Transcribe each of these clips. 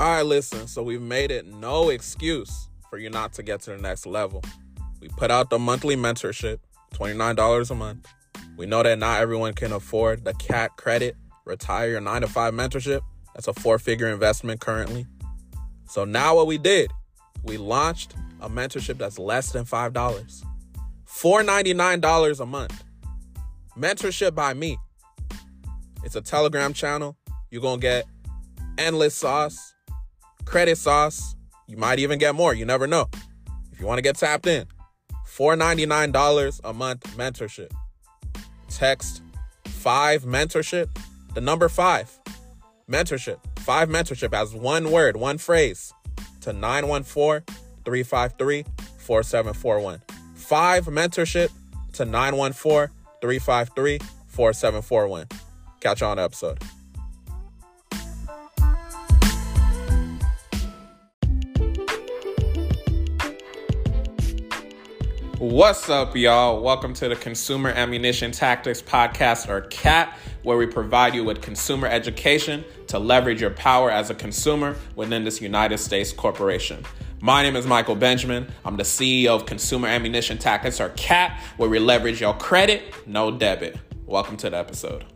All right, listen. So we've made it no excuse for you not to get to the next level. We put out the monthly mentorship, $29 a month. We know that not everyone can afford the CAT credit, retire your nine to five mentorship. That's a four figure investment currently. So now what we did, we launched a mentorship that's less than $5, $499 a month. Mentorship by me. It's a Telegram channel. You're going to get endless sauce, credit sauce. You might even get more. You never know. If you want to get tapped in, $499 a month mentorship. Text five mentorship, the number five mentorship, five mentorship as one word, one phrase to 914 353 4741. Five mentorship to 914 353 4741. Catch you on the episode. What's up, y'all? Welcome to the Consumer Ammunition Tactics Podcast, or CAT, where we provide you with consumer education to leverage your power as a consumer within this United States corporation. My name is Michael Benjamin. I'm the CEO of Consumer Ammunition Tactics, or CAT, where we leverage your credit, no debit. Welcome to the episode.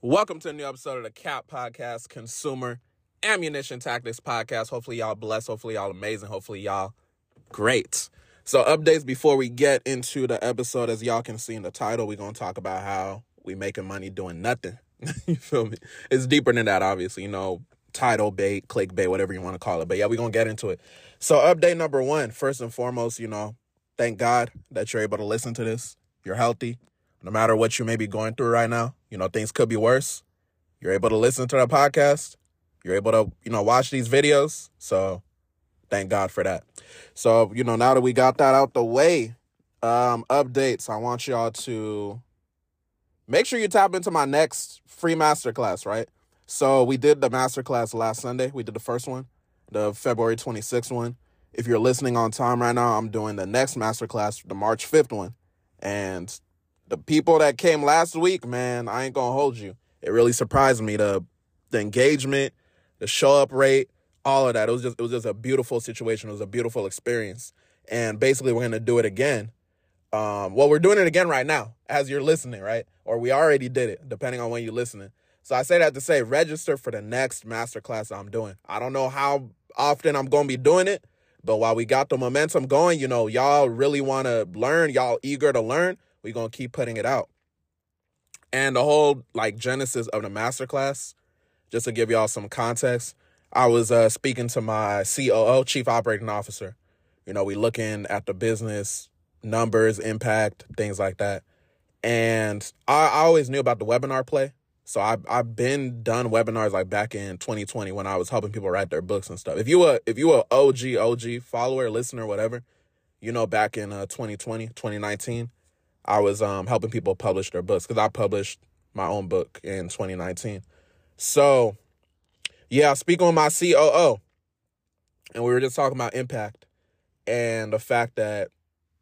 Welcome to a new episode of the CAT Podcast, Consumer Ammunition Tactics Podcast. Hopefully, y'all blessed. Hopefully, y'all amazing. Hopefully, y'all great. So, updates before we get into the episode. As y'all can see in the title, we're to talk about how we making money doing nothing. you feel me? It's deeper than that, obviously. You know, title bait, clickbait, whatever you want to call it. But yeah, we're to get into it. So, update number one, first and foremost, you know, thank God that you're able to listen to this. You're healthy. No matter what you may be going through right now, you know, things could be worse. You're able to listen to the podcast you're able to, you know, watch these videos. So thank God for that. So, you know, now that we got that out the way, um, updates, I want y'all to make sure you tap into my next free masterclass, right? So we did the masterclass last Sunday. We did the first one, the February 26th one. If you're listening on time right now, I'm doing the next masterclass, the March 5th one. And the people that came last week, man, I ain't gonna hold you. It really surprised me the the engagement the show up rate, all of that. It was just it was just a beautiful situation. It was a beautiful experience. And basically we're gonna do it again. Um, well, we're doing it again right now as you're listening, right? Or we already did it, depending on when you're listening. So I say that to say register for the next masterclass I'm doing. I don't know how often I'm gonna be doing it, but while we got the momentum going, you know, y'all really wanna learn, y'all eager to learn, we're gonna keep putting it out. And the whole like genesis of the masterclass just to give y'all some context, I was uh, speaking to my COO, Chief Operating Officer. You know, we looking at the business numbers, impact, things like that. And I, I always knew about the webinar play. So I I've been done webinars like back in 2020 when I was helping people write their books and stuff. If you were if you were OG OG follower, listener, whatever, you know back in uh, 2020, 2019, I was um helping people publish their books cuz I published my own book in 2019. So, yeah, I speak on my COO, and we were just talking about impact and the fact that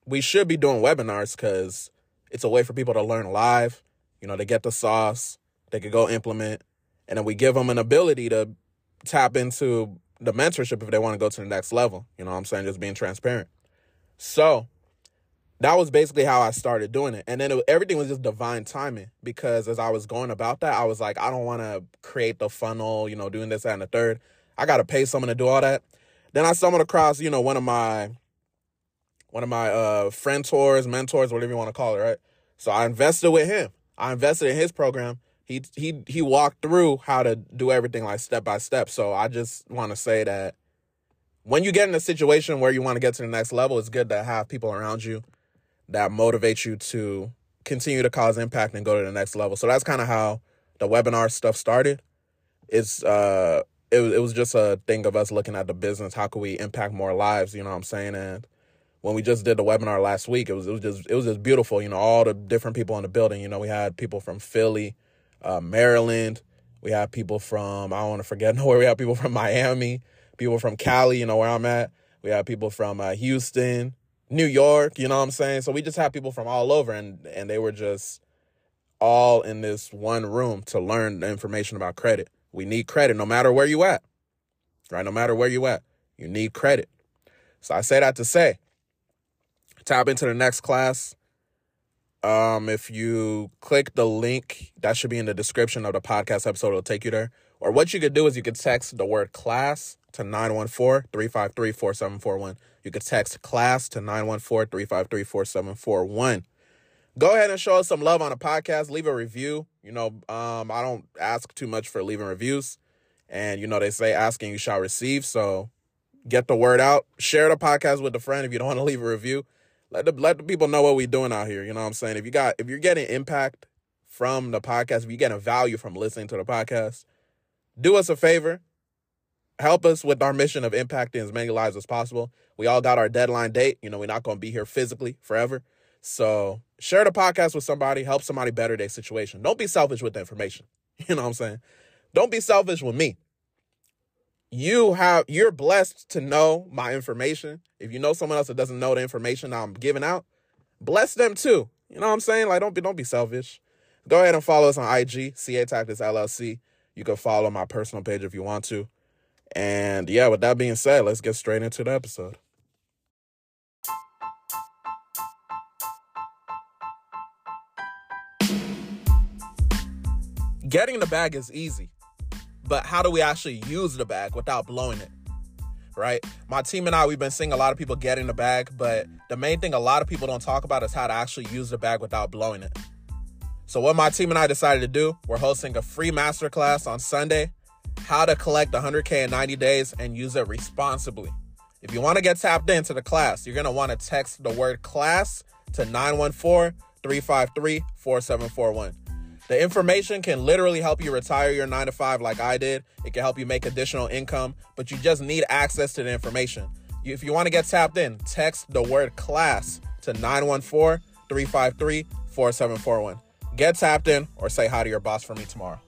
we should be doing webinars because it's a way for people to learn live. You know, they get the sauce, they could go implement, and then we give them an ability to tap into the mentorship if they want to go to the next level. You know what I'm saying? Just being transparent. So, that was basically how I started doing it. And then it, everything was just divine timing because as I was going about that, I was like, I don't want to create the funnel, you know, doing this, that, and the third. I got to pay someone to do all that. Then I stumbled across, you know, one of my, one of my uh, friend tours, mentors, whatever you want to call it, right? So I invested with him. I invested in his program. He he he walked through how to do everything like step by step. So I just want to say that when you get in a situation where you want to get to the next level, it's good to have people around you that motivates you to continue to cause impact and go to the next level. So that's kind of how the webinar stuff started. It's uh it, it was just a thing of us looking at the business, how could we impact more lives, you know what I'm saying? And when we just did the webinar last week, it was it was just it was just beautiful, you know, all the different people in the building, you know, we had people from Philly, uh, Maryland, we had people from I don't want to forget nowhere, we had people from Miami, people from Cali, you know where I'm at. We had people from uh, Houston, New York, you know what I'm saying? So we just had people from all over and and they were just all in this one room to learn the information about credit. We need credit no matter where you at. Right? No matter where you at, you need credit. So I say that to say, tap into the next class. Um, if you click the link that should be in the description of the podcast episode, it'll take you there. Or what you could do is you could text the word class to 914-353-4741. You could text class to 914-353-4741. Go ahead and show us some love on the podcast. Leave a review. You know, um, I don't ask too much for leaving reviews. And you know, they say asking you shall receive. So get the word out. Share the podcast with a friend if you don't want to leave a review. Let the let the people know what we're doing out here. You know what I'm saying? If you got if you're getting impact from the podcast, if you're getting value from listening to the podcast, do us a favor. Help us with our mission of impacting as many lives as possible. We all got our deadline date. You know, we're not going to be here physically forever. So share the podcast with somebody, help somebody better their situation. Don't be selfish with the information. You know what I'm saying? Don't be selfish with me. You have you're blessed to know my information. If you know someone else that doesn't know the information I'm giving out, bless them too. You know what I'm saying? Like don't be don't be selfish. Go ahead and follow us on IG, CA Tactics LLC. You can follow my personal page if you want to. And yeah, with that being said, let's get straight into the episode. Getting the bag is easy, but how do we actually use the bag without blowing it? Right? My team and I, we've been seeing a lot of people getting the bag, but the main thing a lot of people don't talk about is how to actually use the bag without blowing it. So, what my team and I decided to do, we're hosting a free masterclass on Sunday how to collect 100K in 90 days and use it responsibly. If you want to get tapped into the class, you're going to want to text the word class to 914 353 4741. The information can literally help you retire your nine to five like I did. It can help you make additional income, but you just need access to the information. If you want to get tapped in, text the word class to 914 353 4741. Get tapped in or say hi to your boss for me tomorrow.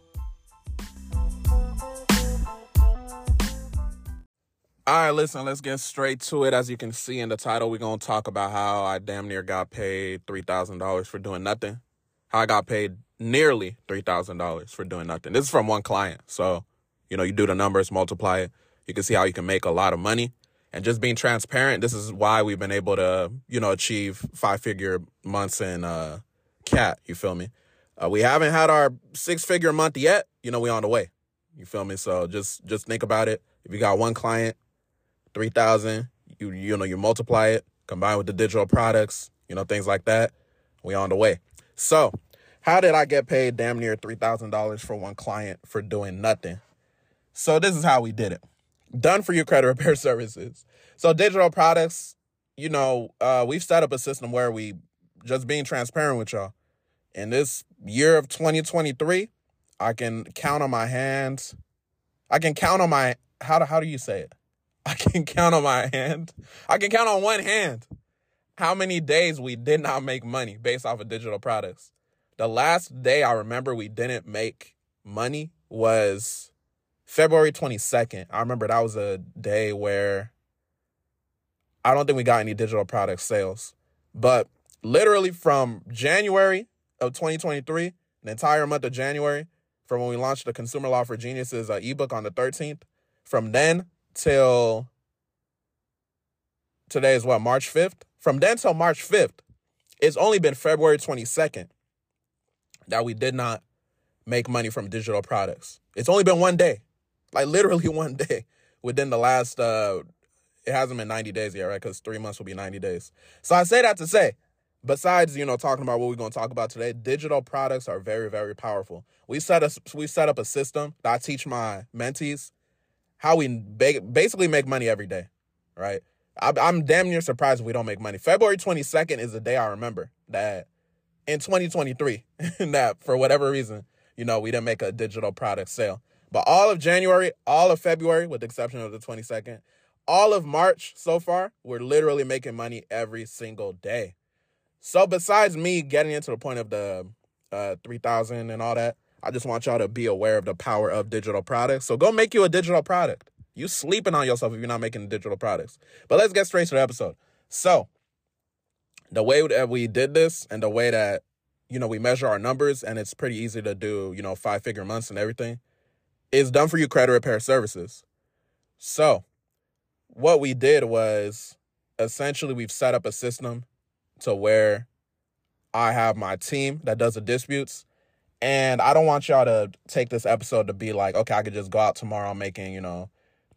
All right, listen, let's get straight to it. As you can see in the title, we're going to talk about how I damn near got paid $3,000 for doing nothing. How I got paid nearly $3,000 for doing nothing. This is from one client. So, you know, you do the numbers, multiply it. You can see how you can make a lot of money. And just being transparent, this is why we've been able to, you know, achieve five figure months in uh, CAT. You feel me? Uh, we haven't had our six figure month yet. You know, we on the way. You feel me? So just just think about it. If you got one client, three thousand. You you know you multiply it, combine with the digital products, you know things like that. We on the way. So, how did I get paid damn near three thousand dollars for one client for doing nothing? So this is how we did it. Done for you credit repair services. So digital products, you know, uh, we've set up a system where we just being transparent with y'all. In this year of 2023, I can count on my hands. I can count on my how do how do you say it? I can count on my hand. I can count on one hand how many days we did not make money based off of digital products. The last day I remember we didn't make money was February 22nd. I remember that was a day where I don't think we got any digital product sales. But literally from January of 2023, the entire month of January, from when we launched the Consumer Law for Geniuses uh, ebook on the 13th, from then till today is what, March 5th? From then till March 5th, it's only been February 22nd that we did not make money from digital products. It's only been one day, like literally one day within the last, uh, it hasn't been 90 days yet, right? Because three months will be 90 days. So I say that to say, besides, you know, talking about what we're going to talk about today, digital products are very, very powerful. We set us, we set up a system that I teach my mentees how we basically make money every day, right? I'm damn near surprised if we don't make money. February 22nd is the day I remember that in 2023, that for whatever reason, you know, we didn't make a digital product sale. But all of January, all of February, with the exception of the 22nd, all of March so far, we're literally making money every single day. So besides me getting into the point of the uh, 3000 and all that, I just want y'all to be aware of the power of digital products. So go make you a digital product. You sleeping on yourself if you're not making digital products. But let's get straight to the episode. So the way that we did this and the way that you know, we measure our numbers and it's pretty easy to do, you know, five figure months and everything, is done for you credit repair services. So, what we did was essentially we've set up a system to where I have my team that does the disputes. And I don't want y'all to take this episode to be like, okay, I could just go out tomorrow making, you know,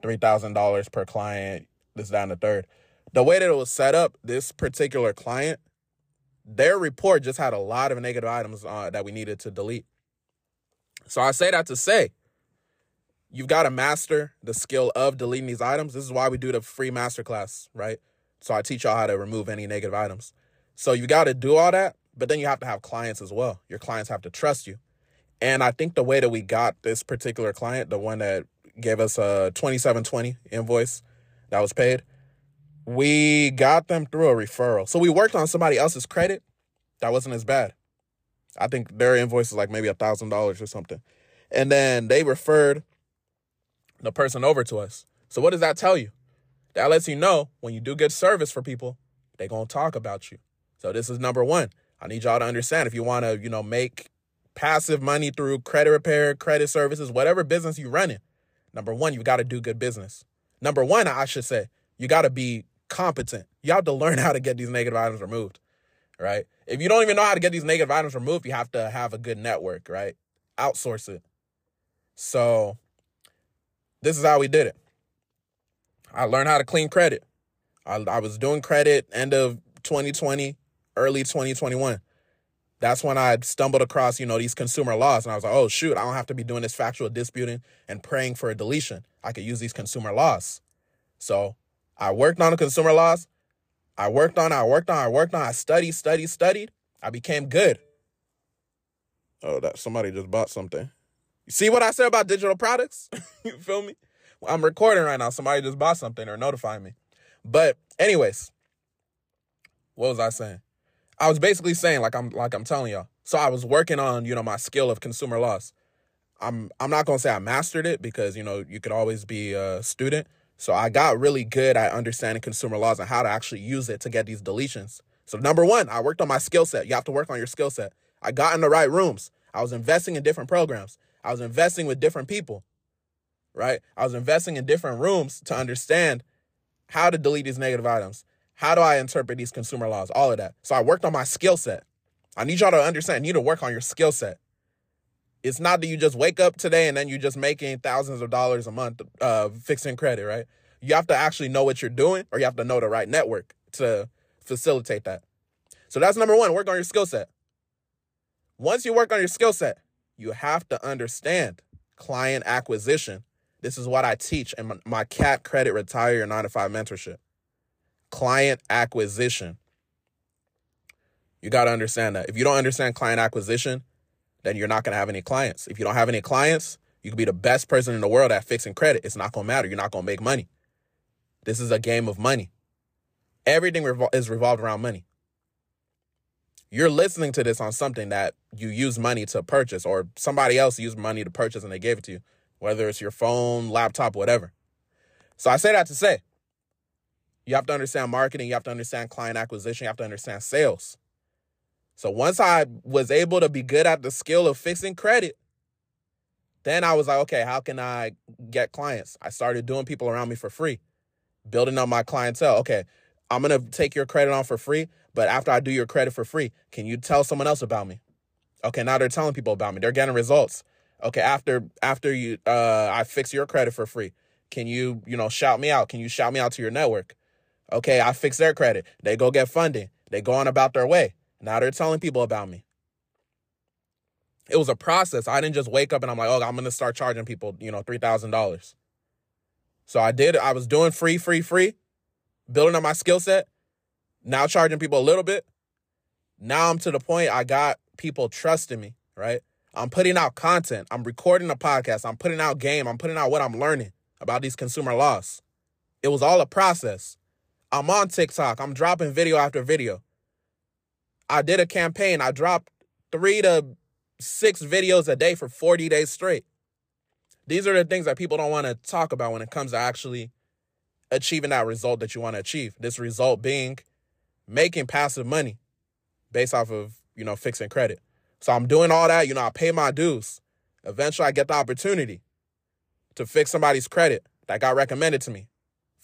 $3,000 per client, this, and the third. The way that it was set up, this particular client, their report just had a lot of negative items uh, that we needed to delete. So I say that to say, you've got to master the skill of deleting these items. This is why we do the free masterclass, right? So I teach y'all how to remove any negative items. So you got to do all that, but then you have to have clients as well. Your clients have to trust you. And I think the way that we got this particular client, the one that gave us a 2720 invoice that was paid, we got them through a referral. So we worked on somebody else's credit that wasn't as bad. I think their invoice is like maybe a thousand dollars or something. And then they referred the person over to us. So what does that tell you? That lets you know when you do good service for people, they're gonna talk about you. So this is number one. I need y'all to understand if you want to, you know, make passive money through credit repair, credit services, whatever business you're running, Number one, you got to do good business. Number one, I should say, you got to be competent. You have to learn how to get these negative items removed, right? If you don't even know how to get these negative items removed, you have to have a good network, right? Outsource it. So this is how we did it. I learned how to clean credit. I, I was doing credit end of 2020, early 2021. That's when I stumbled across, you know, these consumer laws. And I was like, oh, shoot, I don't have to be doing this factual disputing and praying for a deletion. I could use these consumer laws. So I worked on the consumer laws. I worked on, I worked on, I worked on, I studied, studied, studied. I became good. Oh, that somebody just bought something. You see what I said about digital products? you feel me? I'm recording right now. Somebody just bought something or notifying me. But anyways, what was I saying? I was basically saying, like I'm like I'm telling y'all. So I was working on, you know, my skill of consumer laws. I'm I'm not gonna say I mastered it because, you know, you could always be a student. So I got really good at understanding consumer laws and how to actually use it to get these deletions. So number one, I worked on my skill set. You have to work on your skill set. I got in the right rooms. I was investing in different programs. I was investing with different people. Right? I was investing in different rooms to understand how to delete these negative items. How do I interpret these consumer laws? All of that. So I worked on my skill set. I need y'all to understand, you need to work on your skill set. It's not that you just wake up today and then you're just making thousands of dollars a month uh, fixing credit, right? You have to actually know what you're doing or you have to know the right network to facilitate that. So that's number one, work on your skill set. Once you work on your skill set, you have to understand client acquisition. This is what I teach in my, my CAT Credit Retire Your 9 to 5 mentorship. Client acquisition. You got to understand that. If you don't understand client acquisition, then you're not going to have any clients. If you don't have any clients, you could be the best person in the world at fixing credit. It's not going to matter. You're not going to make money. This is a game of money. Everything revol- is revolved around money. You're listening to this on something that you use money to purchase, or somebody else used money to purchase and they gave it to you, whether it's your phone, laptop, whatever. So I say that to say, you have to understand marketing, you have to understand client acquisition, you have to understand sales. So once I was able to be good at the skill of fixing credit, then I was like, okay, how can I get clients? I started doing people around me for free, building up my clientele. Okay, I'm going to take your credit on for free, but after I do your credit for free, can you tell someone else about me? Okay, now they're telling people about me. They're getting results. Okay, after after you uh I fix your credit for free, can you, you know, shout me out? Can you shout me out to your network? Okay, I fix their credit. They go get funding. They go on about their way. Now they're telling people about me. It was a process. I didn't just wake up and I'm like, oh, I'm to start charging people, you know, $3,000. So I did, I was doing free, free, free, building up my skill set, now charging people a little bit. Now I'm to the point I got people trusting me, right? I'm putting out content. I'm recording a podcast. I'm putting out game. I'm putting out what I'm learning about these consumer laws. It was all a process. I'm on TikTok. I'm dropping video after video. I did a campaign. I dropped three to six videos a day for 40 days straight. These are the things that people don't want to talk about when it comes to actually achieving that result that you want to achieve. This result being making passive money based off of, you know, fixing credit. So I'm doing all that. You know, I pay my dues. Eventually, I get the opportunity to fix somebody's credit that got recommended to me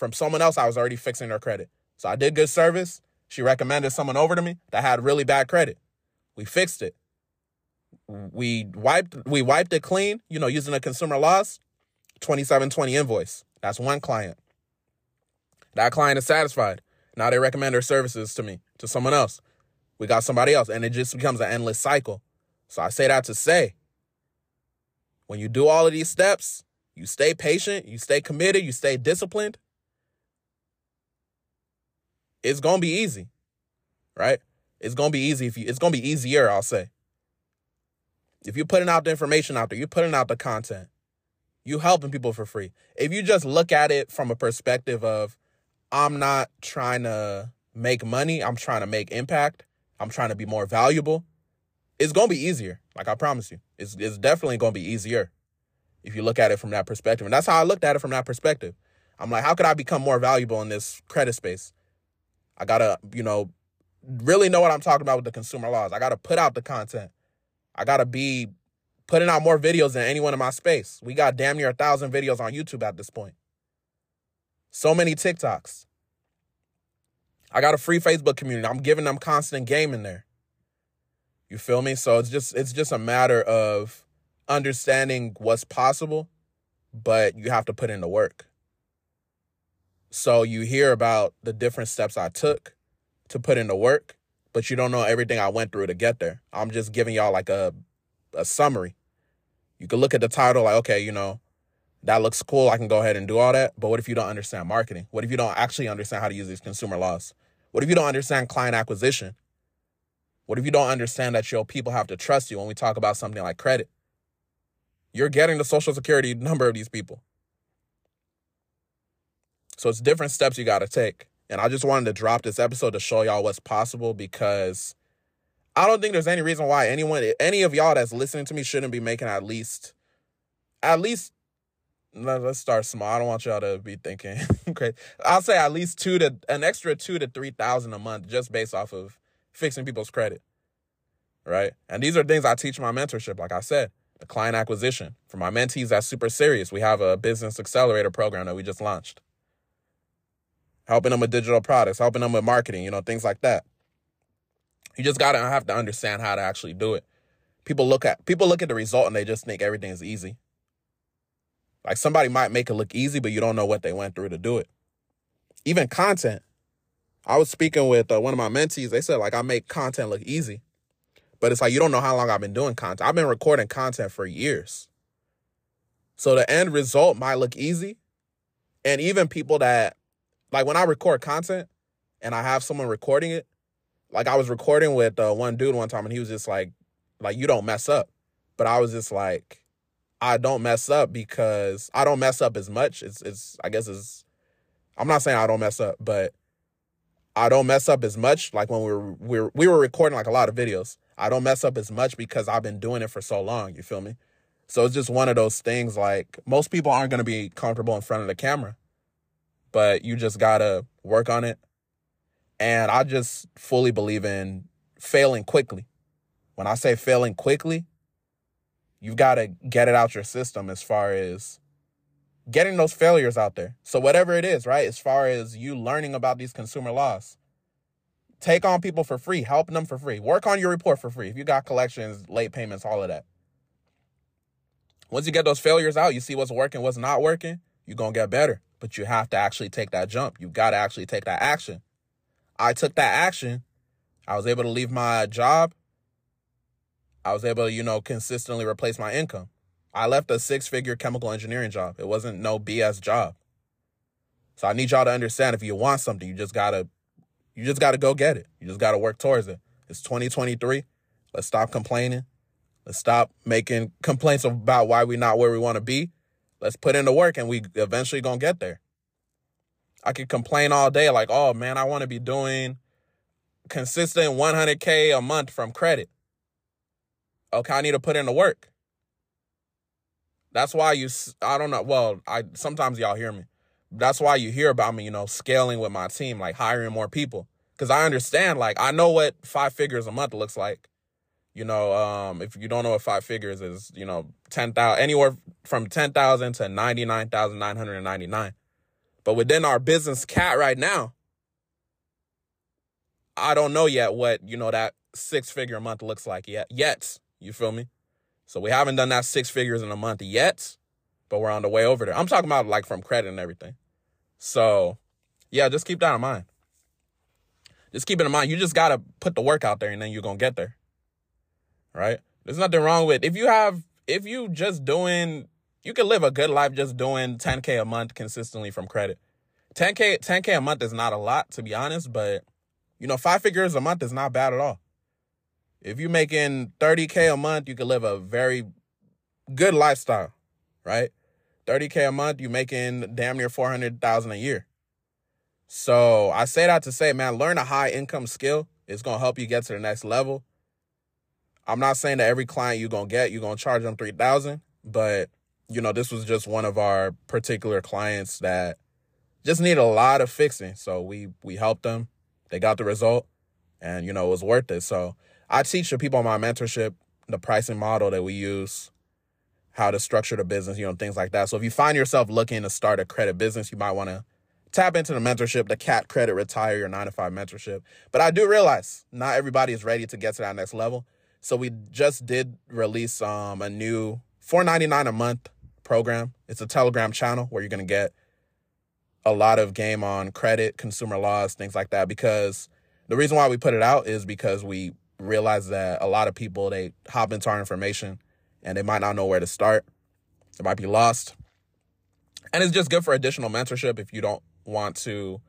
from someone else I was already fixing her credit. So I did good service. She recommended someone over to me that had really bad credit. We fixed it. We wiped we wiped it clean, you know, using a consumer laws 2720 invoice. That's one client. That client is satisfied. Now they recommend their services to me, to someone else. We got somebody else, and it just becomes an endless cycle. So I say that to say when you do all of these steps, you stay patient, you stay committed, you stay disciplined, it's gonna be easy, right? It's gonna be easy if you. It's gonna be easier, I'll say. If you're putting out the information out there, you're putting out the content, you helping people for free. If you just look at it from a perspective of, I'm not trying to make money, I'm trying to make impact, I'm trying to be more valuable, it's gonna be easier. Like I promise you, it's it's definitely gonna be easier if you look at it from that perspective. And that's how I looked at it from that perspective. I'm like, how could I become more valuable in this credit space? I gotta, you know, really know what I'm talking about with the consumer laws. I gotta put out the content. I gotta be putting out more videos than anyone in my space. We got damn near a thousand videos on YouTube at this point. So many TikToks. I got a free Facebook community. I'm giving them constant game in there. You feel me? So it's just it's just a matter of understanding what's possible, but you have to put in the work. So you hear about the different steps I took to put in the work, but you don't know everything I went through to get there. I'm just giving y'all like a a summary. You can look at the title like, okay, you know, that looks cool. I can go ahead and do all that. But what if you don't understand marketing? What if you don't actually understand how to use these consumer laws? What if you don't understand client acquisition? What if you don't understand that your people have to trust you when we talk about something like credit? You're getting the social security number of these people. So it's different steps you got to take. And I just wanted to drop this episode to show y'all what's possible because I don't think there's any reason why anyone, any of y'all that's listening to me shouldn't be making at least, at least, let's start small. I don't want y'all to be thinking, okay. I'll say at least two to, an extra two to 3,000 a month just based off of fixing people's credit. Right. And these are things I teach my mentorship. Like I said, the client acquisition for my mentees, that's super serious. We have a business accelerator program that we just launched helping them with digital products, helping them with marketing, you know, things like that. You just gotta have to understand how to actually do it. People look at people look at the result and they just think everything is easy. Like somebody might make it look easy, but you don't know what they went through to do it. Even content. I was speaking with uh, one of my mentees. They said like I make content look easy, but it's like you don't know how long I've been doing content. I've been recording content for years. So the end result might look easy, and even people that like when I record content and I have someone recording it, like I was recording with uh, one dude one time and he was just like, like you don't mess up, but I was just like, I don't mess up because I don't mess up as much. It's it's I guess it's I'm not saying I don't mess up, but I don't mess up as much. Like when we were we were, we were recording like a lot of videos. I don't mess up as much because I've been doing it for so long. You feel me? So it's just one of those things. Like most people aren't gonna be comfortable in front of the camera but you just gotta work on it. And I just fully believe in failing quickly. When I say failing quickly, you've got to get it out your system as far as getting those failures out there. So whatever it is, right? As far as you learning about these consumer laws, take on people for free, help them for free, work on your report for free. If you got collections, late payments, all of that. Once you get those failures out, you see what's working, what's not working, you're going to get better but you have to actually take that jump. You've got to actually take that action. I took that action. I was able to leave my job. I was able to, you know, consistently replace my income. I left a six figure chemical engineering job. It wasn't no BS job. So I need y'all to understand if you want something, you just gotta you just gotta go get it. You just gotta work towards it. It's 2023. Let's stop complaining. Let's stop making complaints about why we're not where we want to be Let's put in the work and we eventually gonna get there. I could complain all day like, oh man, I want to be doing consistent 100K a month from credit. Okay, I need to put in the work. That's why you, I don't know. Well, I sometimes y'all hear me. That's why you hear about me, you know, scaling with my team, like hiring more people. Cause I understand, like, I know what five figures a month looks like. You know, um, if you don't know what five figures is, you know, ten thousand anywhere from ten thousand to ninety nine thousand nine hundred and ninety nine. But within our business cat right now, I don't know yet what you know that six figure month looks like yet. Yet, you feel me? So we haven't done that six figures in a month yet, but we're on the way over there. I'm talking about like from credit and everything. So, yeah, just keep that in mind. Just keep it in mind. You just gotta put the work out there, and then you're gonna get there. Right? There's nothing wrong with if you have if you just doing you can live a good life just doing 10k a month consistently from credit. 10k 10k a month is not a lot to be honest, but you know, five figures a month is not bad at all. If you're making 30K a month, you can live a very good lifestyle, right? 30K a month, you're making damn near 400,000 a year. So I say that to say, man, learn a high income skill. It's going to help you get to the next level. I'm not saying that every client you're to get, you're to charge them 3000 but you know, this was just one of our particular clients that just need a lot of fixing. So we we helped them they got the result and, you know, it was worth it. So I teach the people my mentorship the pricing model that we use, how to structure the business, you know, things like that. So if you find yourself looking to start a credit business, you might want to tap into the mentorship, the CAT Credit Retire Your 9 to 5 mentorship. But I do realize not everybody is ready to get to that next level. So we just did release um, a new 4.99 a month program. It's a Telegram channel where you're going to get a lot of game on credit, consumer laws, things like that. Because the reason why we put it out is because we realize that a lot of people they hop into our information and they might not know where to start. They might be lost. And it's just good for additional mentorship if you don't want to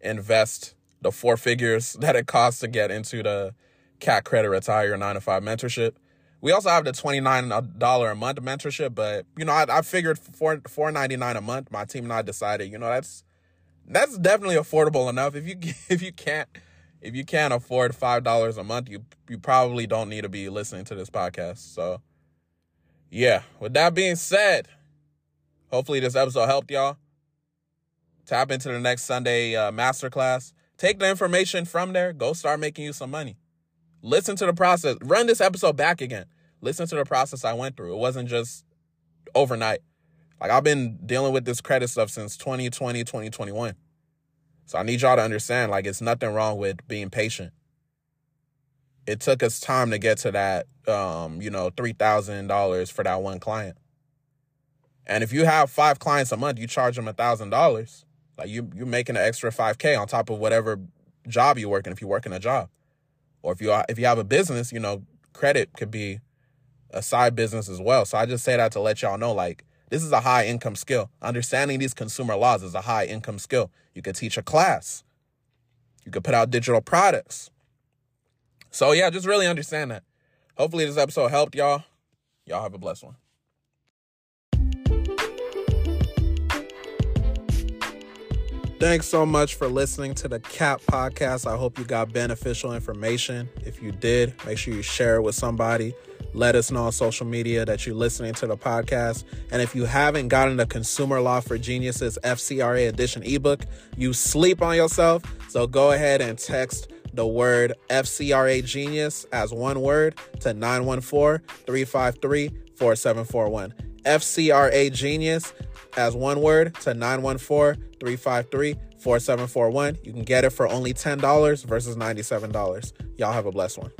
invest the four figures that it costs to get into the cat credit retire nine to five mentorship. We also have the $29 a month mentorship, but you know, I, I figured four four ninety nine a month. My team and I decided, you know, that's that's definitely affordable enough. If you if you can't if you can't afford five dollars a month, you you probably don't need to be listening to this podcast. So yeah, with that being said, hopefully this episode helped y'all. Tap into the next Sunday uh, masterclass. Take the information from there. Go start making you some money. Listen to the process. Run this episode back again. Listen to the process I went through. It wasn't just overnight. Like I've been dealing with this credit stuff since 2020, 2021. So I need y'all to understand like it's nothing wrong with being patient. It took us time to get to that um, you know, $3,000 for that one client. And if you have 5 clients a month, you charge them $1,000. Like you you're making an extra 5k on top of whatever job you're working if you're working a job or if you if you have a business, you know, credit could be a side business as well. So I just say that to let y'all know, like, this is a high income skill. Understanding these consumer laws is a high income skill. You could teach a class. You could put out digital products. So yeah, just really understand that. Hopefully this episode helped y'all. Y'all have a blessed one. Thanks so much for listening to the CAT podcast. I hope you got beneficial information. If you did, make sure you share it with somebody. Let us know on social media that you're listening to the podcast. And if you haven't gotten the Consumer Law for Geniuses FCRA edition ebook, you sleep on yourself. So go ahead and text the word FCRA Genius as one word to 914 353 4741. FCRA Genius as one word to 914 353 4741. You can get it for only $10 versus $97. Y'all have a blessed one.